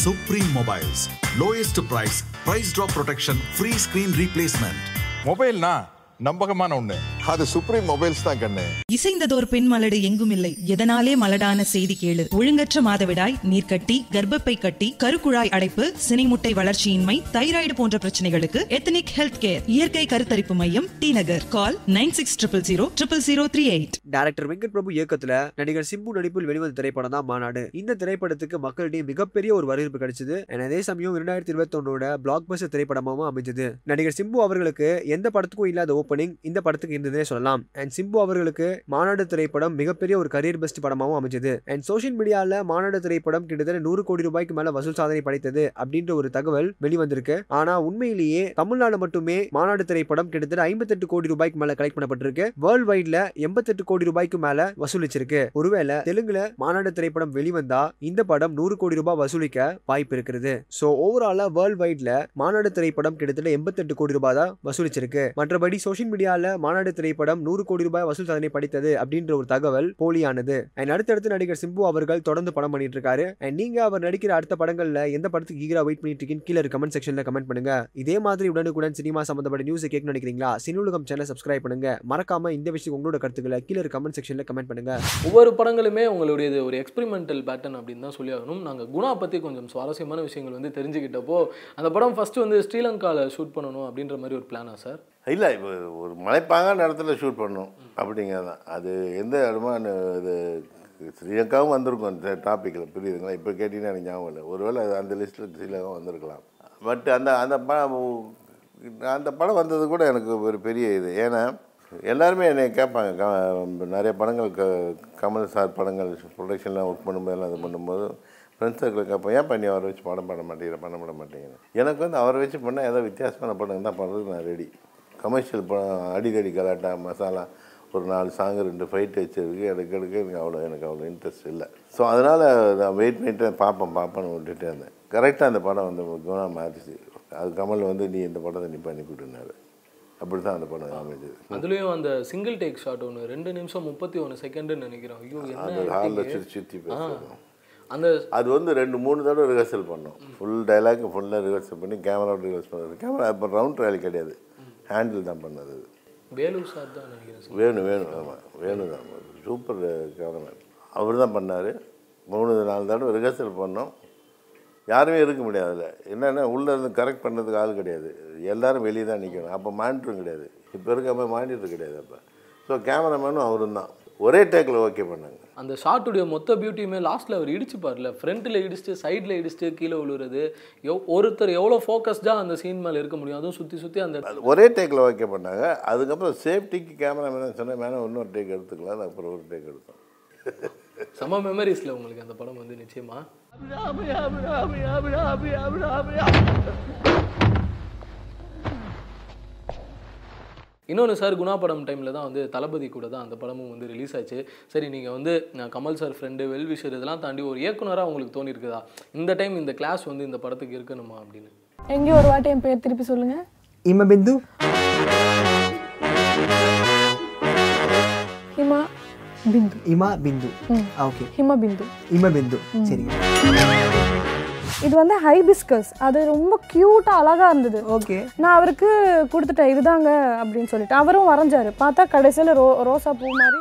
Supreme mobiles lowest price price drop protection free screen replacement மொபைல்னா நம்பகமான ஒன்று அது supreme mobiles தான் கண்ணு. இசைந்ததோர் பெண் மலடு எங்கும் இல்லை. எதனாலே மலடான செய்தி கேளு. ஒழுங்கற்ற மாதவிடாய் நீர்க்கட்டி கர்ப்பப்பை கட்டி கருக்குழாய் அடைப்பு சினைமுட்டை வளர்ச்சியின்மை தைராய்டு போன்ற பிரச்சனைகளுக்கு எத்தனிக் ஹெல்த் கேர் இயற்கை கருத்தரிப்பு மையம் T Nagar. Call nine six triple zero triple zero three eight. Director Venkat Prabhu இயக்கத்துல நடிகர் சிம்பு நடிப்பில் வெளிவந்த திரைப்படம் தான் மாநாடு. இந்த திரைப்படத்துக்கு மக்களிடையே மிகப்பெரிய ஒரு வரவேற்பு கிடைச்சது. and அதே சமயம் இரண்டாயிரத்தி இருபத்தி ஒன்னோட பிளாக் பஸ்டர் திரைப்படமாகவும் அமைஞ்சது. நடிகர் சிம்பு அவர்களுக்கு எந்த படத்துக்கும் இல்லாத ஓப்பனிங் இந்த படத்துக்கு இருந்ததே. சொல்லலாம். அண்ட் சிம்பு அவர்களுக்கு மாநாடு திரைப்படம் மிகப்பெரிய ஒரு கரியர் பெஸ்ட் படமாகவும் அமைஞ்சது. அண்ட் சோஷியல் மீடியாவில் மாநாடு திரைப்படம் கிட்டத்தட்ட நூறு கோடி ரூபாய்க்கு மேல வசூல் சாதனை படைத்தது அப்படின்ற ஒரு தகவல் வெளிவந்திருக்கு. ஆனா உண்மையிலேயே தமிழ்நாடு மட்டுமே மாநாடு திரைப்படம் கிட்டத்தட்ட ஐம்பத்தெட்டு கோடி ரூபாய்க்கு மேல கலெக்ட் பண்ணப்பட்டிருக்கு. வேர்ல்ட் வைட்ல எண்பத்தெட்டு கோடி ரூபாய்க்கு மேல வசூலிச்சிருக்கு. ஒருவேளை தெலுங்குல மாநாடு திரைப்படம் வெளிவந்தா இந்த படம் நூறு கோடி ரூபாய் வசூலிக்க வாய்ப்பு இருக்கிறது. சோ ஓவராலா வேர்ல்ட் வைட்ல மாநாடு திரைப்படம் கிட்டத்தட்ட எண்பத்தெட்டு கோடி ரூபாய் தான் வசூலிச்சிருக்கு. மற்றபடி சோஷியல் மீடியால மாநாடு திரைப்படம் நூறு கோடி ரூபாய் வசூல் சாதனை படித்தது அப்படின்ற ஒரு தகவல் போலியானது. அண்ட் அடுத்தடுத்து நடிகர் சிம்பு அவர்கள் தொடர்ந்து படம் பண்ணிட்டு இருக்காரு அண்ட் நீங்க அவர் நடிக்கிற அடுத்த படங்கள்ல எந்த படத்துக்கு ஈகரா வெயிட் பண்ணிட்டு இருக்கீங்க கீழே கமெண்ட் செக்ஷன்ல கமெண்ட் பண்ணுங்க. இதே மாதிரி உடனுக்குடன் சினிமா சம்பந்தப்பட்ட நியூஸ் கேட்க நினைக்கிறீங்களா? சினியுலகம் சேனல் சப்ஸ்கிரைப் பண்ணுங்க. மறக்காம இந்த விஷயம் உங்களோட கருத்துக்களை கீழே கமெண்ட் செக்ஷன்ல கமெண்ட் பண்ணுங்க. ஒவ்வொரு படங்களுமே உங்களுடையது ஒரு எக்ஸ்பெரிமெண்டல் பேட்டர்ன் அப்படின்னு தான் சொல்லி ஆகணும். நாங்கள் குணா பற்றி கொஞ்சம் சுவாரஸ்யமான விஷயங்கள் வந்து தெரிஞ்சுக்கிட்டப்போ அந்த படம் ஃபஸ்ட்டு வந்து ஸ்ரீலங்காவில் ஷூட் பண்ணணும் அப்படின்ற மாதிரி ஒரு பிளானா சார் இல்லை இப்போ ஒரு மலைப்பாங்கான இடத்துல ஷூட் பண்ணோம். அப்படிங்கிறது தான் அது எந்த இடமா இது ஸ்ரீலங்காவும் வந்திருக்கும் அந்த டாப்பிக்கில் புரியுதுங்களா? இப்போ கேட்டிங்கன்னா எனக்கு ஞாபகம் இல்லை. ஒருவேளை அது அந்த லிஸ்ட்டில் ஸ்ரீலங்காவும் வந்திருக்கலாம். பட் அந்த அந்த படம் அந்த படம் வந்தது கூட எனக்கு ஒரு பெரிய இது. ஏன்னா எல்லாருமே என்னை கேட்பாங்க. க- நிறைய படங்கள் க கமல் சார் படங்கள் ப்ரொடக்ஷன்லாம் ஒர்க் பண்ணும்போது எல்லாம் இது பண்ணும்போது ஃப்ரெண்ட்ஸ் சர்க்கிள் கேட்போம் ஏன் பண்ணி அவரை வச்சு படம் பண்ண மாட்டேங்கிற? பண்ண பண்ண மாட்டேங்கிறேன் எனக்கு வந்து அவரை வச்சு பண்ணால் ஏதோ வித்தியாசமான படம் தான் பண்ணுறதுக்கு நான் ரெடி கமர்ஷியல் படம் அடிக்கடி கலாட்டா மசாலா ஒரு நாலு சாங்கு ரெண்டு ஃபைட் வச்சிருக்கு. எனக்கு எடுக்க எனக்கு அவ்வளோ எனக்கு அவ்வளோ இன்ட்ரெஸ்ட் இல்லை. ஸோ அதனால் நான் வெயிட் பண்ணிட்டு பார்ப்பேன் பார்ப்பேன்னு விட்டுட்டே இருந்தேன். கரெக்டாக அந்த படம் வந்து குணம் மாறிச்சு. அது கமல் வந்து நீ இந்த படத்தை நீ பண்ணி கொடுனாரு அப்படி தான் அந்த படம் அமைஞ்சது. அதுலேயும் அந்த சிங்கிள் டேக் ஷாட் ஒன்று ரெண்டு நிமிஷம் முப்பத்தி ஒன்று செகண்டுன்னு நினைக்கிறோம் ஐயோ அந்த ஹாலில்? சுற்றி சுற்றி ஆ. பேசுகிறோம் அந்த அது வந்து ரெண்டு மூணு தடவை ரிஹர்சல் பண்ணோம். ஃபுல் டைலாக் ஃபுல்லாக ரிஹர்சல் பண்ணி கேமராவோட ரிஹர்சல் பண்ணது கேமரா இப்போ ரவுண்ட் ட்ரையல் கிடையாது. ஹேண்டில் தான் பண்ணது. வேலூர் சார் தான் நினைக்கிறேன் வேணும் வேணும் ஆமாம் வேணும் தான். Super cameraman. அவர் தான் பண்ணார். மூணு நாலு தடவை ரிஹர்சல் பண்ணோம். யாருமே இருக்க முடியாது அதில். என்னென்னா உள்ளே இருந்து கரெக்ட் பண்ணுறதுக்கு ஆள் கிடையாது. எல்லாரும் வெளியே தான் நிற்கணும் அப்போ மானிட்டரும் கிடையாது. இப்போ இருக்க மாதிரி மானிட்டர் கிடையாது அப்போ. ஸோ கேமராமேனும் அவரும் தான். ஒரே டேக்கில் ஓகே பண்ணாங்க அந்த ஷாட்டுடைய மொத்த பியூட்டியுமே லாஸ்ட்டில் அவர் இடிச்சுப்பார்ல ஃப்ரண்ட்டில் இடிச்சுட்டு சைடில் இடிச்சுட்டு கீழே விழுறது எவ் ஒருத்தர் எவ்வளோ ஃபோக்கஸ்டாக அந்த சீன் மேலே இருக்க முடியும் அதுவும் சுற்றி சுற்றி அந்த ஒரே டேக்கில் ஓகே பண்ணாங்க அதுக்கப்புறம் சேஃப்டிக்கு கேமராமேன் சொன்னேன் மேலே இன்னொரு டேக் எடுத்துக்கலாம் அப்புறம் ஒரு டேக் எடுத்தோம் செம மெமரிஸில் உங்களுக்கு அந்த படம் வந்து நிச்சயமா இன்னொன்று சார் குணா படம் டைமில் தான் வந்து தளபதி கூட தான் அந்த படமும் வந்து ரிலீஸ் ஆச்சு. சரி நீங்கள் வந்து நான் கமல் சார் ஃப்ரெண்டு வெல்விஷர் இதெல்லாம் தாண்டி ஒரு இயக்குனராக உங்களுக்கு தோணியிருக்குதா இந்த டைம் இந்த கிளாஸ் வந்து இந்த படத்துக்கு இருக்கணுமா அப்படின்னு. எங்கேயும் ஒரு வாட்டி என் பேர் திருப்பி சொல்லுங்க. இமபிந்து ஹிமா பிந்து. இமா பிந்து. ஓகே ஹிமா பிந்து. இம பிந்து. சரிங்க. இது வந்து ஹைபிஸ்கஸ் அது ரொம்ப க்யூட்டா அழகா இருந்தது. ஓகே. நான் அவருக்கு கொடுத்துட்டேன் இதுதாங்க அப்படின்னு சொல்லிட்டு. அவரும் வரைஞ்சாரு. பார்த்தா கடைசியில் ரோ ரோசா பூ மாதிரி